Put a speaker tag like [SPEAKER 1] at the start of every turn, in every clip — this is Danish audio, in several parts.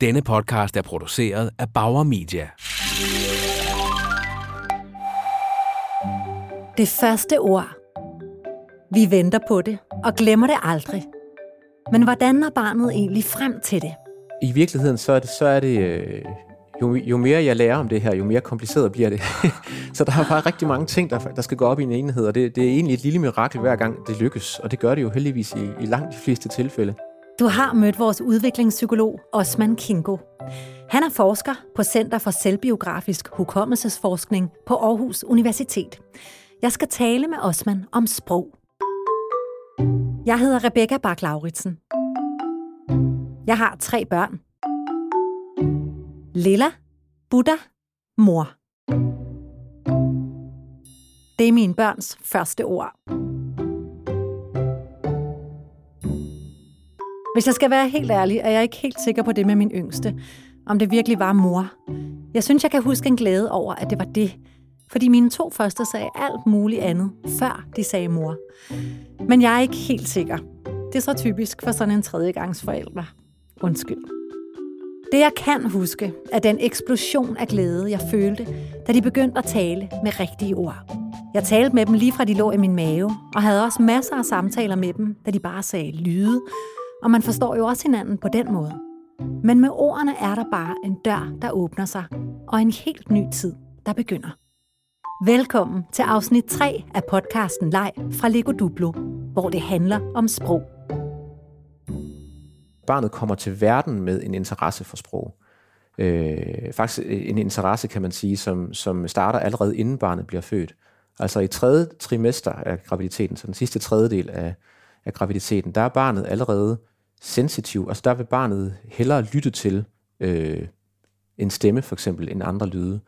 [SPEAKER 1] Denne podcast er produceret af Bauer Media.
[SPEAKER 2] Det første ord. Vi venter på det og glemmer det aldrig. Men hvordan når barnet egentlig frem til det?
[SPEAKER 3] I virkeligheden så er det, så er det øh, jo, jo mere jeg lærer om det her, jo mere kompliceret bliver det. så der er bare rigtig mange ting, der, der skal gå op i en enhed, og det, det er egentlig et lille mirakel hver gang det lykkes, og det gør det jo heldigvis i, i langt de fleste tilfælde.
[SPEAKER 2] Du har mødt vores udviklingspsykolog Osman Kingo. Han er forsker på Center for Selvbiografisk Hukommelsesforskning på Aarhus Universitet. Jeg skal tale med Osman om sprog. Jeg hedder Rebecca bak -Lauritsen. Jeg har tre børn. Lilla, Buddha, mor. Det er mine børns første ord. Hvis jeg skal være helt ærlig, er jeg ikke helt sikker på det med min yngste. Om det virkelig var mor. Jeg synes, jeg kan huske en glæde over, at det var det. Fordi mine to første sagde alt muligt andet, før de sagde mor. Men jeg er ikke helt sikker. Det er så typisk for sådan en tredjegangs forældre. Undskyld. Det jeg kan huske, er den eksplosion af glæde, jeg følte, da de begyndte at tale med rigtige ord. Jeg talte med dem lige fra de lå i min mave, og havde også masser af samtaler med dem, da de bare sagde lyde, og man forstår jo også hinanden på den måde. Men med ordene er der bare en dør, der åbner sig, og en helt ny tid, der begynder. Velkommen til afsnit 3 af podcasten Leg fra Lego Duplo, hvor det handler om sprog.
[SPEAKER 3] Barnet kommer til verden med en interesse for sprog. Øh, faktisk en interesse, kan man sige, som, som starter allerede inden barnet bliver født. Altså i tredje trimester af graviditeten, så den sidste tredjedel af, af graviditeten, der er barnet allerede sensitiv. Altså der vil barnet hellere lytte til øh, en stemme for eksempel end andre lyde.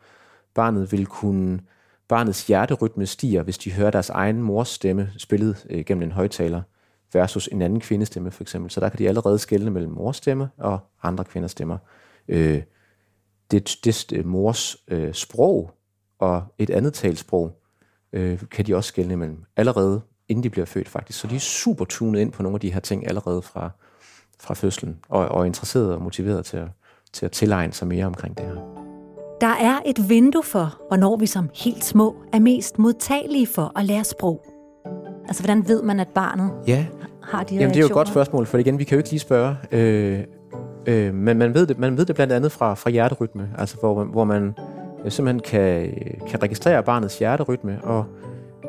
[SPEAKER 3] Barnet vil kunne, barnets hjerterytme stiger, hvis de hører deres egen mors stemme spillet øh, gennem en højtaler versus en anden kvindestemme for eksempel. Så der kan de allerede skelne mellem mors stemme og andre kvinders stemmer. Øh, det, det øh, mors øh, sprog og et andet talsprog øh, kan de også skelne mellem allerede inden de bliver født faktisk. Så de er super tunet ind på nogle af de her ting allerede fra, fra fødslen, og, og interesseret og motiveret til at, til at tilegne sig mere omkring det her.
[SPEAKER 2] Der er et vindue for, hvornår vi som helt små er mest modtagelige for at lære sprog. Altså, hvordan ved man, at barnet
[SPEAKER 3] ja.
[SPEAKER 2] har de
[SPEAKER 3] Jamen, det er jo et godt spørgsmål, for igen, vi kan jo ikke lige spørge. Øh, øh, men man ved, det, man ved det blandt andet fra, fra hjerterytme, altså hvor, hvor man simpelthen kan, kan registrere barnets hjerterytme, og,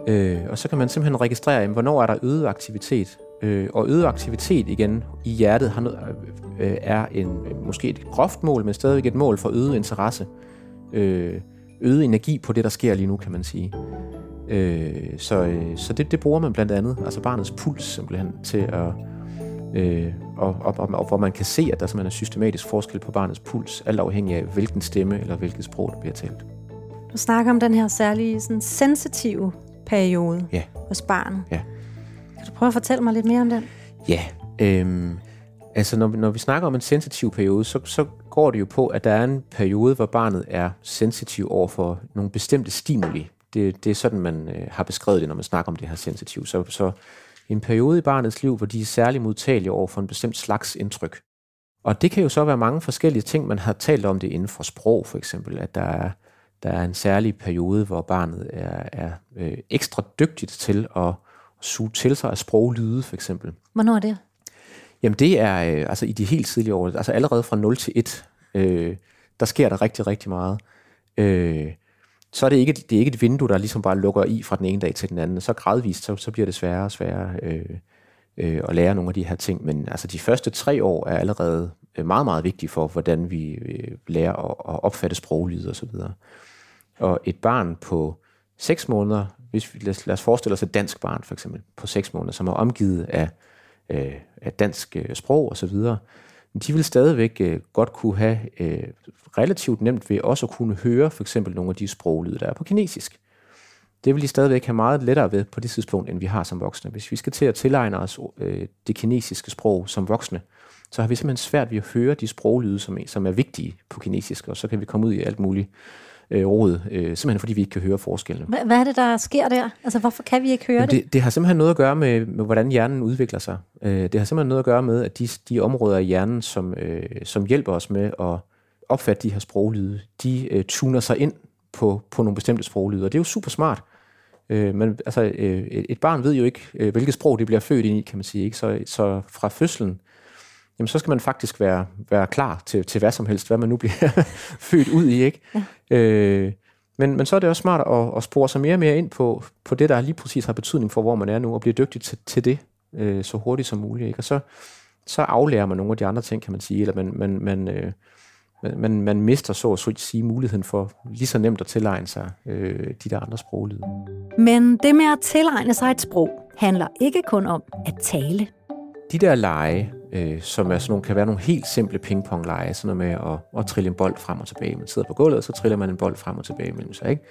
[SPEAKER 3] øh, og så kan man simpelthen registrere, jamen, hvornår er der øget aktivitet. Øh, og øget aktivitet igen i hjertet har noget, øh, er en, måske et groft mål, men stadigvæk et mål for øget interesse. Øh, øget energi på det, der sker lige nu, kan man sige. Øh, så øh, så det, det bruger man blandt andet, altså barnets puls simpelthen, til at, øh, og, og, og, og hvor man kan se, at der simpelthen er systematisk forskel på barnets puls, alt afhængig af hvilken stemme eller hvilket sprog, der bliver talt.
[SPEAKER 2] Du snakker om den her særlige sådan, sensitive periode
[SPEAKER 3] ja.
[SPEAKER 2] hos barnet.
[SPEAKER 3] Ja.
[SPEAKER 2] Kan du prøve at fortælle mig lidt mere om den?
[SPEAKER 3] Ja, øhm, altså når, når vi snakker om en sensitiv periode, så, så går det jo på, at der er en periode, hvor barnet er sensitiv over for nogle bestemte stimuli. Det, det er sådan, man øh, har beskrevet det, når man snakker om det her sensitiv. Så, så en periode i barnets liv, hvor de er særlig modtagelige over for en bestemt slags indtryk. Og det kan jo så være mange forskellige ting, man har talt om det inden for sprog, for eksempel, at der er, der er en særlig periode, hvor barnet er, er øh, ekstra dygtigt til at suge til sig af sproglyde, for eksempel.
[SPEAKER 2] Hvornår er det?
[SPEAKER 3] Jamen det er øh, altså i de helt tidlige år, altså allerede fra 0 til 1, øh, der sker der rigtig, rigtig meget. Øh, så er det ikke, det er ikke et vindue, der ligesom bare lukker i fra den ene dag til den anden. Så gradvist, så, så bliver det sværere og sværere øh, øh, at lære nogle af de her ting. Men altså de første tre år er allerede øh, meget, meget vigtige for, hvordan vi øh, lærer at, at opfatte sproglyde osv. Og, og et barn på 6 måneder, hvis vi, lad, lad os forestille os et dansk barn for eksempel, på 6 måneder, som er omgivet af, øh, af dansk øh, sprog osv., de vil stadigvæk øh, godt kunne have øh, relativt nemt ved også at kunne høre for eksempel nogle af de sproglyde, der er på kinesisk. Det vil de stadigvæk have meget lettere ved på det tidspunkt, end vi har som voksne. Hvis vi skal til at tilegne os øh, det kinesiske sprog som voksne, så har vi simpelthen svært ved at høre de sproglyde, som, som er vigtige på kinesisk, og så kan vi komme ud i alt muligt øh, råd, øh, simpelthen fordi vi ikke kan høre forskellen.
[SPEAKER 2] Hvad, hvad er det, der sker der? Altså, hvorfor kan vi ikke høre det?
[SPEAKER 3] det? Det har simpelthen noget at gøre med, med hvordan hjernen udvikler sig. Øh, det har simpelthen noget at gøre med, at de, de områder af hjernen, som, øh, som hjælper os med at opfatte de her sproglyde, de øh, tuner sig ind på, på nogle bestemte sproglyde, og det er jo super smart. Øh, men altså, øh, et barn ved jo ikke, øh, hvilket sprog det bliver født ind i, kan man sige. Ikke? Så, så fra fødslen, jamen, så skal man faktisk være, være klar til, til hvad som helst, hvad man nu bliver født ud i. Ikke? Ja. Øh, men, men så er det også smart at, at spore sig mere og mere ind på, på det, der lige præcis har betydning for, hvor man er nu, og blive dygtig til, til det øh, så hurtigt som muligt. Ikke? Og så, så aflærer man nogle af de andre ting, kan man sige, eller man, man, man, øh, man, man, mister så at sige muligheden for lige så nemt at tilegne sig øh, de der andre sproglyde.
[SPEAKER 2] Men det med at tilegne sig et sprog handler ikke kun om at tale.
[SPEAKER 3] De der lege, øh, som er sådan nogle, kan være nogle helt simple pingpong-lege, sådan noget med at, at trille en bold frem og tilbage. Man sidder på gulvet, og så triller man en bold frem og tilbage mellem sig, ikke?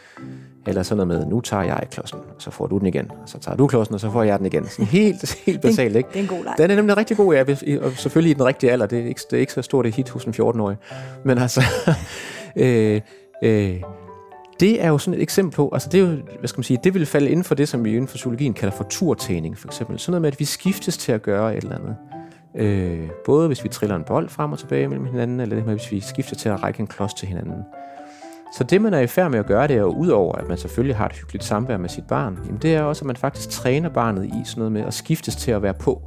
[SPEAKER 3] Eller sådan noget med, nu tager jeg klodsen, og så får du den igen, og så tager du klodsen, og så får jeg den igen. Sådan helt, helt basalt, ikke?
[SPEAKER 2] Det er en god leg.
[SPEAKER 3] Den er nemlig rigtig god, ja, og selvfølgelig i den rigtige alder. Det er ikke, det er ikke så stort et hit hos en 14-årig. Men altså, øh, øh, det er jo sådan et eksempel på, altså det er jo, hvad skal man sige, det vil falde inden for det, som vi inden for psykologien kalder for turtagning, for eksempel. Sådan noget med, at vi skiftes til at gøre et eller andet. Øh, både hvis vi triller en bold frem og tilbage mellem hinanden, eller det med, hvis vi skifter til at række en klods til hinanden. Så det, man er i færd med at gøre, det er jo udover, at man selvfølgelig har et hyggeligt samvær med sit barn, jamen det er også, at man faktisk træner barnet i sådan noget med at skiftes til at være på.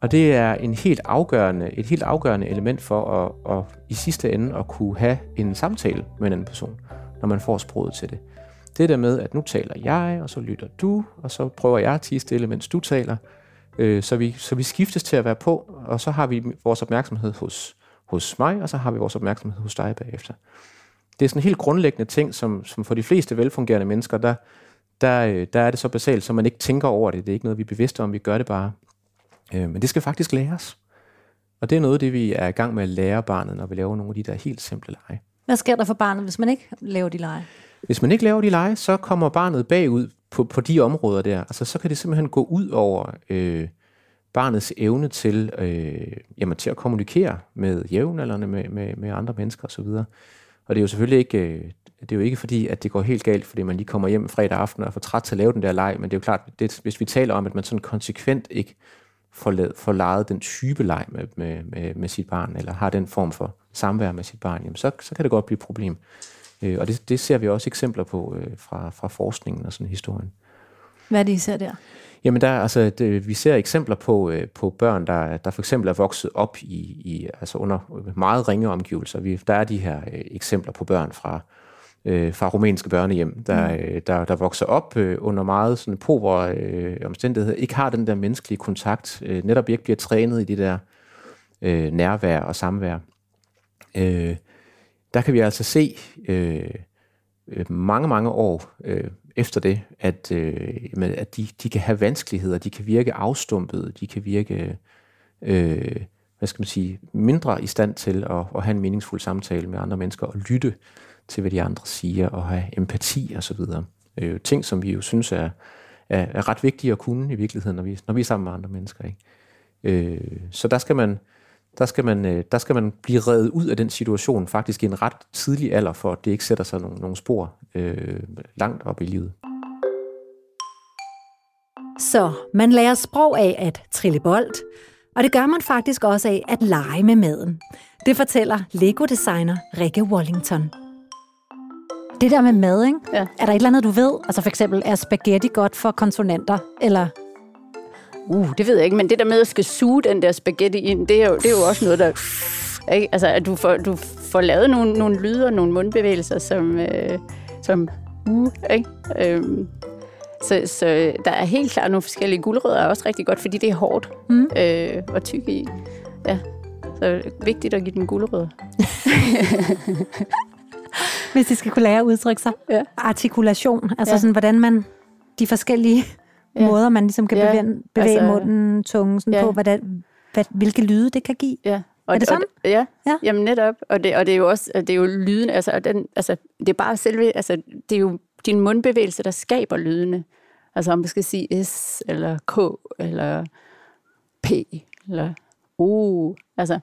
[SPEAKER 3] Og det er en helt afgørende, et helt afgørende element for at, at i sidste ende at kunne have en samtale med en anden person, når man får sproget til det. Det der med, at nu taler jeg, og så lytter du, og så prøver jeg at tige stille, mens du taler, øh, så, vi, så vi skiftes til at være på, og så har vi vores opmærksomhed hos, hos mig, og så har vi vores opmærksomhed hos dig bagefter. Det er sådan en helt grundlæggende ting, som, som for de fleste velfungerende mennesker, der, der, øh, der er det så basalt, så man ikke tænker over det. Det er ikke noget, vi er bevidste om, vi gør det bare. Øh, men det skal faktisk læres. Og det er noget det, vi er i gang med at lære barnet, når vi laver nogle af de der helt simple lege.
[SPEAKER 2] Hvad sker der for barnet, hvis man ikke laver de lege?
[SPEAKER 3] Hvis man ikke laver de lege, så kommer barnet bagud på, på de områder der. Altså, så kan det simpelthen gå ud over øh, barnets evne til, øh, jamen, til at kommunikere med jævnaldrende, med, med, med andre mennesker osv. Og det er jo selvfølgelig ikke, øh, det er jo ikke fordi, at det går helt galt, fordi man lige kommer hjem fredag aften og er for træt til at lave den der leg, men det er jo klart, det, hvis vi taler om, at man sådan konsekvent ikke får, lavet, får lejet den type leg med, med, med, med sit barn, eller har den form for samvær med sit barn, jamen så, så kan det godt blive et problem. Øh, og det, det ser vi også eksempler på øh, fra, fra forskningen og sådan historien.
[SPEAKER 2] Hvad er det, I ser der?
[SPEAKER 3] Jamen der, altså, det, vi ser eksempler på, øh, på børn, der, der for eksempel er vokset op i, i altså under meget ringe omgivelser. Vi, der er de her øh, eksempler på børn fra, øh, fra rumænske børnehjem, der, mm. øh, der, der vokser op øh, under meget sådan pover øh, omstændigheder, ikke har den der menneskelige kontakt, øh, netop ikke bliver trænet i det der øh, nærvær og samvær. Øh, der kan vi altså se øh, øh, mange, mange år øh, efter det, at, øh, at de, de kan have vanskeligheder, de kan virke afstumpede, de kan virke, øh, hvad skal man sige, mindre i stand til at, at have en meningsfuld samtale med andre mennesker og lytte til, hvad de andre siger, og have empati og så videre. Øh, ting, som vi jo synes er, er, er ret vigtige at kunne i virkeligheden, når vi, når vi er sammen med andre mennesker. Ikke? Øh, så der skal man, der skal, man, øh, der skal man blive reddet ud af den situation faktisk i en ret tidlig alder, for at det ikke sætter sig nogle, nogle spor øh, langt op i livet.
[SPEAKER 2] Så man lærer sprog af at trille bold, og det gør man faktisk også af at lege med maden. Det fortæller Lego-designer Rikke Wallington. Det der med mad, ikke?
[SPEAKER 4] Ja.
[SPEAKER 2] Er der et eller andet, du ved? Altså for eksempel, er spaghetti godt for konsonanter? Eller
[SPEAKER 4] Uh, det ved jeg ikke, men det der med at skal suge den der spaghetti ind, det er jo, det er jo også noget, der... Ikke? Altså, at du får, du får lavet nogle, nogle lyde og nogle mundbevægelser, som, øh, som uh, ikke? Øhm, så, så der er helt klart nogle forskellige guldrødder, er også rigtig godt, fordi det er hårdt
[SPEAKER 2] Mm.
[SPEAKER 4] øh, at tykke i. Ja, så vigtigt at give dem guldrødder.
[SPEAKER 2] hvis de skal kunne lære at udtrykke sig?
[SPEAKER 4] Ja.
[SPEAKER 2] Artikulation, altså
[SPEAKER 4] Ja.
[SPEAKER 2] sådan, hvordan man de forskellige
[SPEAKER 4] Ja.
[SPEAKER 2] måder, man ligesom kan
[SPEAKER 4] Ja,
[SPEAKER 2] bevæge, bevæge
[SPEAKER 4] altså-
[SPEAKER 2] munden, tungen sådan
[SPEAKER 4] Ja.
[SPEAKER 2] på, hvordan, hvad, hvilke lyde det kan give.
[SPEAKER 4] Ja. Og
[SPEAKER 2] Er det sådan?
[SPEAKER 4] Og, ja,
[SPEAKER 2] Ja.
[SPEAKER 4] ja, jamen netop. Og det, og det er jo også, det er jo lyden, altså, den, altså, det er bare selve, altså, det er jo din mundbevægelse, der skaber lydene. Altså, om du skal sige S, eller K, eller P, eller O. Altså,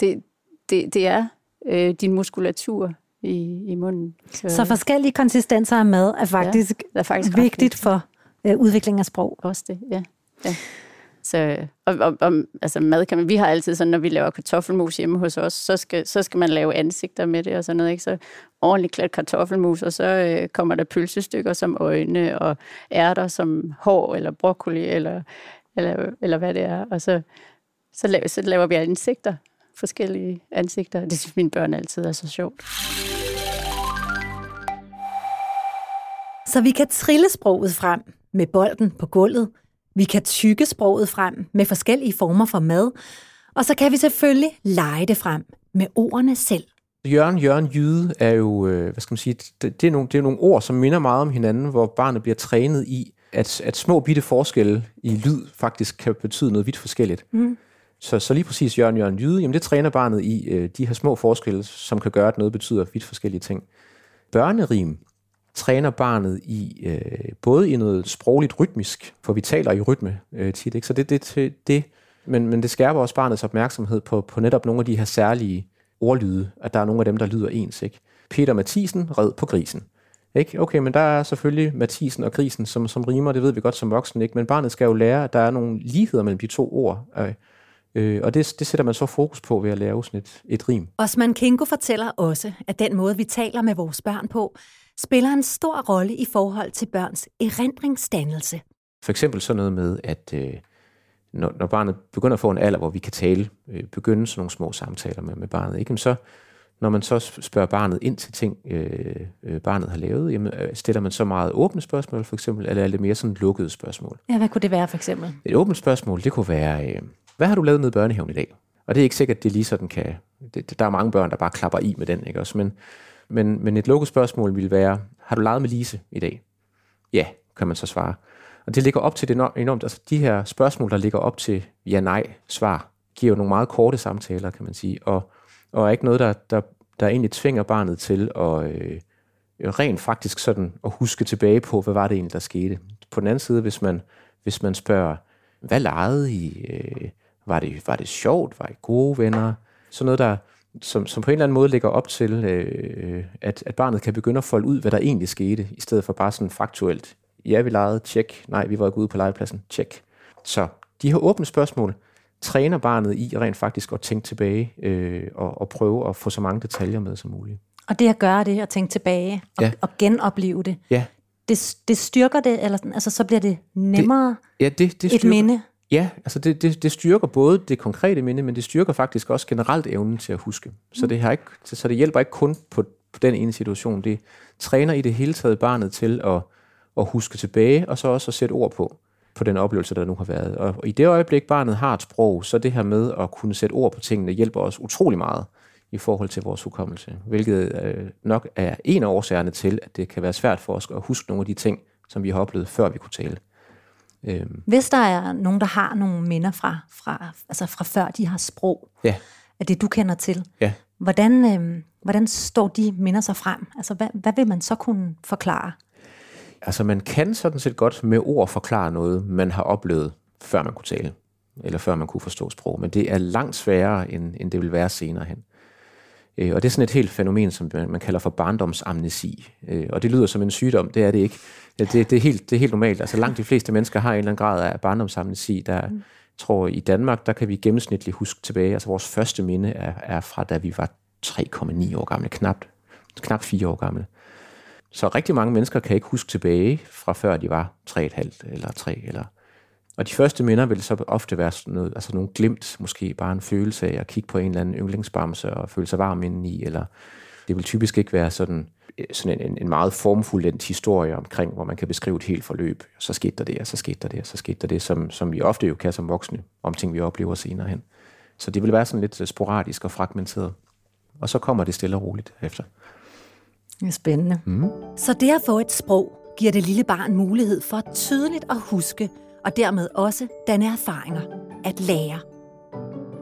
[SPEAKER 4] det, det, det er øh, din muskulatur i, i munden.
[SPEAKER 2] Så, så forskellige konsistenser af mad er faktisk,
[SPEAKER 4] ja, er faktisk
[SPEAKER 2] vigtigt for øh, udvikling af sprog.
[SPEAKER 4] Også det, ja. ja. Så, og, og, og, altså mad kan man, vi har altid sådan, når vi laver kartoffelmus hjemme hos os, så skal, så skal man lave ansigter med det og sådan noget, ikke? Så ordentligt klædt kartoffelmus, og så øh, kommer der pølsestykker som øjne, og ærter som hår, eller broccoli, eller, eller, eller hvad det er, og så, så, laver, så laver vi ansigter, forskellige ansigter, det synes mine børn altid er så sjovt.
[SPEAKER 2] Så vi kan trille sproget frem med bolden på gulvet, vi kan tykke sproget frem med forskellige former for mad, og så kan vi selvfølgelig lege det frem med ordene selv.
[SPEAKER 3] Jørgen, Jørgen, Jyde er jo, øh, hvad skal man sige, det, det, er nogle, det er nogle ord, som minder meget om hinanden, hvor barnet bliver trænet i, at, at små bitte forskelle i lyd faktisk kan betyde noget vidt forskelligt. Mm. Så, så lige præcis Jørgen, Jørgen, Jyde, jamen det træner barnet i øh, de her små forskelle, som kan gøre, at noget betyder vidt forskellige ting. Børnerim træner barnet i øh, både i noget sprogligt rytmisk, for vi taler i rytme øh, tit, ikke? så det, det, det men, men det skærper også barnets opmærksomhed på, på netop nogle af de her særlige ordlyde, at der er nogle af dem, der lyder ens. Ikke? Peter Mathisen red på grisen. Ikke? Okay, men der er selvfølgelig Mathisen og grisen, som, som rimer, det ved vi godt som voksen, ikke? men barnet skal jo lære, at der er nogle ligheder mellem de to ord. Øh, øh, og det, det sætter man så fokus på ved at lave sådan et, et rim.
[SPEAKER 2] Osman Kinko fortæller også, at den måde, vi taler med vores børn på, spiller en stor rolle i forhold til børns erindringsdannelse.
[SPEAKER 3] For eksempel sådan noget med, at øh, når, når barnet begynder at få en alder, hvor vi kan tale, øh, begynde sådan nogle små samtaler med, med barnet, ikke? så når man så spørger barnet ind til ting, øh, øh, barnet har lavet, jamen, stiller man så meget åbne spørgsmål for eksempel, eller er det mere sådan lukkede spørgsmål?
[SPEAKER 2] Ja, hvad kunne det være for eksempel?
[SPEAKER 3] Et åbent spørgsmål, det kunne være, øh, hvad har du lavet nede i børnehaven i dag? Og det er ikke sikkert, at det lige sådan kan... Det, der er mange børn, der bare klapper i med den, ikke også? Men, men, men et lukket spørgsmål ville være, har du leget med Lise i dag? Ja, kan man så svare. Og det ligger op til det enormt, altså de her spørgsmål, der ligger op til ja-nej-svar, giver jo nogle meget korte samtaler, kan man sige, og, og er ikke noget, der, der, der egentlig tvinger barnet til at øh, rent faktisk sådan at huske tilbage på, hvad var det egentlig, der skete. På den anden side, hvis man, hvis man spørger, hvad legede I? Øh, var, det, var det sjovt? Var I gode venner? Sådan noget, der, som, som på en eller anden måde lægger op til, øh, at, at barnet kan begynde at folde ud, hvad der egentlig skete, i stedet for bare sådan faktuelt. Ja, vi legede, tjek. Nej, vi var ikke ude på legepladsen, tjek. Så de her åbne spørgsmål træner barnet i rent faktisk at tænke tilbage øh, og, og prøve at få så mange detaljer med som muligt.
[SPEAKER 2] Og det at gøre det, at tænke tilbage og, ja. og genopleve det,
[SPEAKER 3] ja.
[SPEAKER 2] det, det styrker det, eller altså, så bliver det nemmere det,
[SPEAKER 3] ja, det, det styrker, et minde? Ja, altså det, det, det styrker både det konkrete minde, men det styrker faktisk også generelt evnen til at huske. Så det, har ikke, så det hjælper ikke kun på, på den ene situation. Det træner i det hele taget barnet til at, at huske tilbage, og så også at sætte ord på, på den oplevelse, der nu har været. Og, og i det øjeblik, barnet har et sprog, så det her med at kunne sætte ord på tingene, hjælper os utrolig meget i forhold til vores hukommelse. Hvilket øh, nok er en af årsagerne til, at det kan være svært for os at huske nogle af de ting, som vi har oplevet, før vi kunne tale.
[SPEAKER 2] Øhm. Hvis der er nogen, der har nogle minder fra, fra, altså fra før de har sprog,
[SPEAKER 3] ja.
[SPEAKER 2] af det du kender til,
[SPEAKER 3] ja.
[SPEAKER 2] hvordan, øh, hvordan står de minder sig frem? Altså, hvad, hvad vil man så kunne forklare?
[SPEAKER 3] Altså, man kan sådan set godt med ord forklare noget, man har oplevet, før man kunne tale, eller før man kunne forstå sprog, men det er langt sværere, end, end det vil være senere hen. Øh, og det er sådan et helt fænomen, som man kalder for barndomsamnesi. Øh, og det lyder som en sygdom, det er det ikke. Det, det, er, helt, det er helt normalt. Altså langt de fleste mennesker har en eller anden grad af barndomsamnesi. Der, mm. tror i Danmark, der kan vi gennemsnitligt huske tilbage. Altså vores første minde er, er fra, da vi var 3,9 år gamle, knap, knap 4 år gamle. Så rigtig mange mennesker kan ikke huske tilbage fra før de var 3,5 eller 3 eller og de første minder vil så ofte være sådan noget, altså nogle glimt, måske bare en følelse af at kigge på en eller anden yndlingsbamse og føle sig varm indeni, eller det vil typisk ikke være sådan, sådan en, en meget formfuld historie omkring, hvor man kan beskrive et helt forløb. Så skete der det, og så skete der det, og så skete der det, som, som vi ofte jo kan som voksne, om ting vi oplever senere hen. Så det vil være sådan lidt sporadisk og fragmenteret. Og så kommer det stille og roligt efter.
[SPEAKER 2] Det er spændende. Mm. Så det at få et sprog giver det lille barn mulighed for tydeligt at huske, og dermed også danne erfaringer at lære.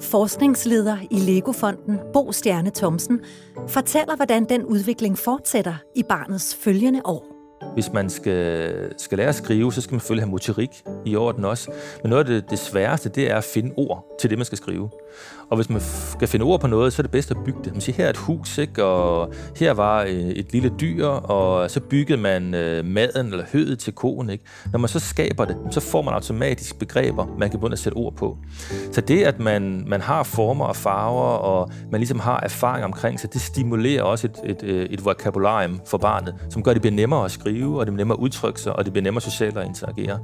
[SPEAKER 2] Forskningsleder i Legofonden, Bo Stjerne Thomsen, fortæller, hvordan den udvikling fortsætter i barnets følgende år.
[SPEAKER 5] Hvis man skal, skal lære at skrive, så skal man selvfølgelig have motorik i orden også. Men noget af det, det sværeste, det er at finde ord til det, man skal skrive. Og hvis man skal finde ord på noget, så er det bedst at bygge det. Man siger, her er et hus, ikke? og her var øh, et lille dyr, og så byggede man øh, maden eller hødet til koen. Ikke? Når man så skaber det, så får man automatisk begreber, man kan begynde at sætte ord på. Så det, at man, man har former og farver, og man ligesom har erfaring omkring sig, det stimulerer også et, et, øh, et vokabularium for barnet, som gør, at det bliver nemmere at skrive, og det bliver nemmere at udtrykke sig, og det bliver nemmere socialt at interagere.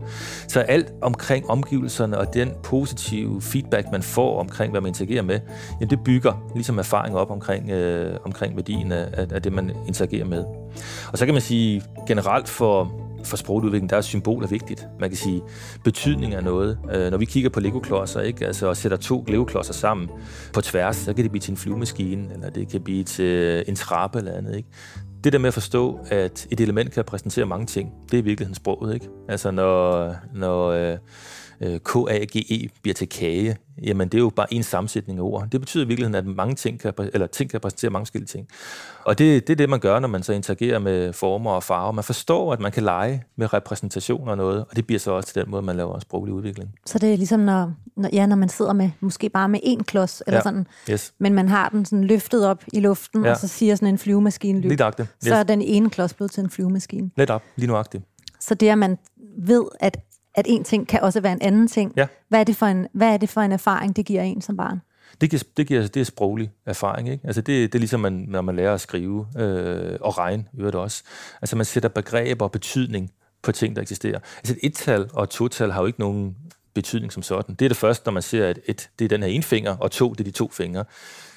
[SPEAKER 5] Så alt omkring omgivelserne og den positive feedback, man får omkring, hvad man interagerer med, jamen det bygger ligesom erfaring op omkring, øh, omkring værdien af, af det, man interagerer med. Og så kan man sige generelt for for sprogudvikling, der er symboler vigtigt. Man kan sige, betydning er noget. Øh, når vi kigger på Lego-klodser, ikke? Altså, og sætter to Lego-klodser sammen på tværs, så kan det blive til en flyvemaskine, eller det kan blive til en trappe eller andet. Ikke? Det der med at forstå, at et element kan præsentere mange ting, det er i virkeligheden sproget. Ikke? Altså når, når øh, øh, K-A-G-E bliver til kage, jamen det er jo bare en sammensætning af ord. Det betyder i virkeligheden, at mange ting kan, eller ting kan præsentere mange forskellige ting. Og det, det er det, man gør, når man så interagerer med former og farver. Man forstår, at man kan lege med repræsentation og noget, og det bliver så også til den måde, man laver sproglig udvikling.
[SPEAKER 2] Så det er ligesom, når, når, ja, når man sidder med, måske bare med én klods, eller
[SPEAKER 5] Ja.
[SPEAKER 2] sådan,
[SPEAKER 5] Yes.
[SPEAKER 2] men man har den sådan løftet op i luften,
[SPEAKER 5] Ja.
[SPEAKER 2] og så siger sådan en flyvemaskine lyd.
[SPEAKER 5] Lige nøjagtigt.
[SPEAKER 2] Så er
[SPEAKER 5] Yes.
[SPEAKER 2] den ene klods blevet til en flyvemaskine.
[SPEAKER 5] Lidt op. Lige nuagtigt.
[SPEAKER 2] Så det, at man ved, at, at en ting kan også være en anden ting,
[SPEAKER 5] Ja.
[SPEAKER 2] hvad, er det for en, hvad er det for en erfaring, det giver en som barn?
[SPEAKER 5] Det giver, det giver det er sproglig erfaring. Ikke? Altså det, det er ligesom, man, når man lærer at skrive øh, og regne, øvrigt også. Altså man sætter begreber og betydning på ting, der eksisterer. Altså et et-tal og et to-tal har jo ikke nogen betydning som sådan. Det er det første, når man ser, at et, det er den her ene finger, og to, det er de to fingre.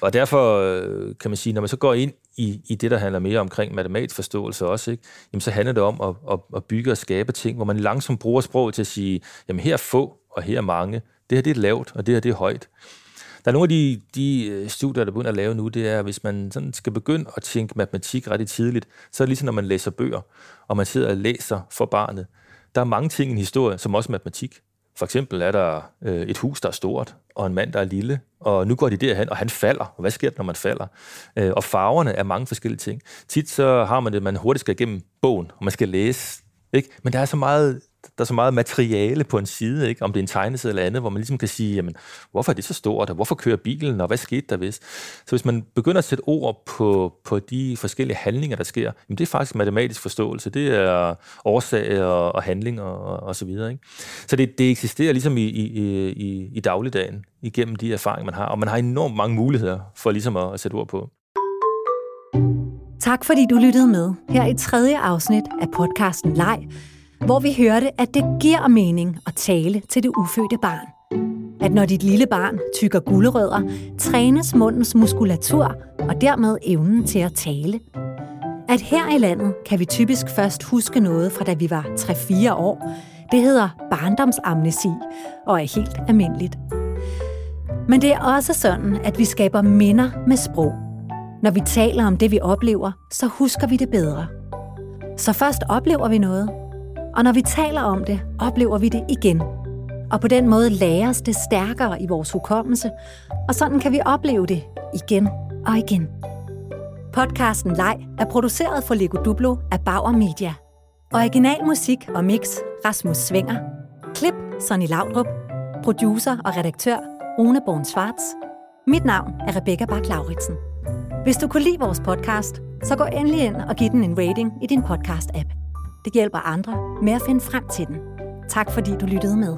[SPEAKER 5] Og derfor øh, kan man sige, når man så går ind i, i det, der handler mere omkring matematisk forståelse også, ikke? Jamen, så handler det om at, at, at bygge og skabe ting, hvor man langsomt bruger sproget til at sige, jamen her er få, og her er mange. Det her det er lavt, og det her det er højt. Der er nogle af de, de øh, studier, der begynder at lave nu, det er, at hvis man sådan skal begynde at tænke matematik ret tidligt, så er det ligesom, når man læser bøger, og man sidder og læser for barnet. Der er mange ting i en historie, som også er matematik. For eksempel er der øh, et hus, der er stort, og en mand, der er lille, og nu går de derhen, og han falder. Og hvad sker der, når man falder? Øh, og farverne er mange forskellige ting. Tit så har man det, at man hurtigt skal igennem bogen, og man skal læse. Ikke? Men der er så meget der er så meget materiale på en side, ikke? om det er en tegneside eller andet, hvor man ligesom kan sige, jamen, hvorfor er det så stort, og hvorfor kører bilen, og hvad skete der hvis? Så hvis man begynder at sætte ord på, på de forskellige handlinger, der sker, jamen det er faktisk matematisk forståelse, det er årsag og, og handling og, og så videre. Ikke? Så det, det eksisterer ligesom i, i, i, i dagligdagen, igennem de erfaringer, man har, og man har enormt mange muligheder for ligesom at, at sætte ord på.
[SPEAKER 2] Tak fordi du lyttede med her i tredje afsnit af podcasten Leg, hvor vi hørte, at det giver mening at tale til det ufødte barn. At når dit lille barn tykker gulerødder, trænes mundens muskulatur og dermed evnen til at tale. At her i landet kan vi typisk først huske noget fra da vi var 3-4 år. Det hedder barndomsamnesi og er helt almindeligt. Men det er også sådan, at vi skaber minder med sprog. Når vi taler om det, vi oplever, så husker vi det bedre. Så først oplever vi noget, og når vi taler om det, oplever vi det igen. Og på den måde læres det stærkere i vores hukommelse, og sådan kan vi opleve det igen og igen. Podcasten Leg er produceret for Lego Duplo af Bauer Media. Original musik og mix Rasmus Svinger. Klip Sonny Laudrup. Producer og redaktør Rune Born Schwartz. Mit navn er Rebecca bak lauritsen Hvis du kunne lide vores podcast, så gå endelig ind og giv den en rating i din podcast-app. Det hjælper andre med at finde frem til den. Tak fordi du lyttede med.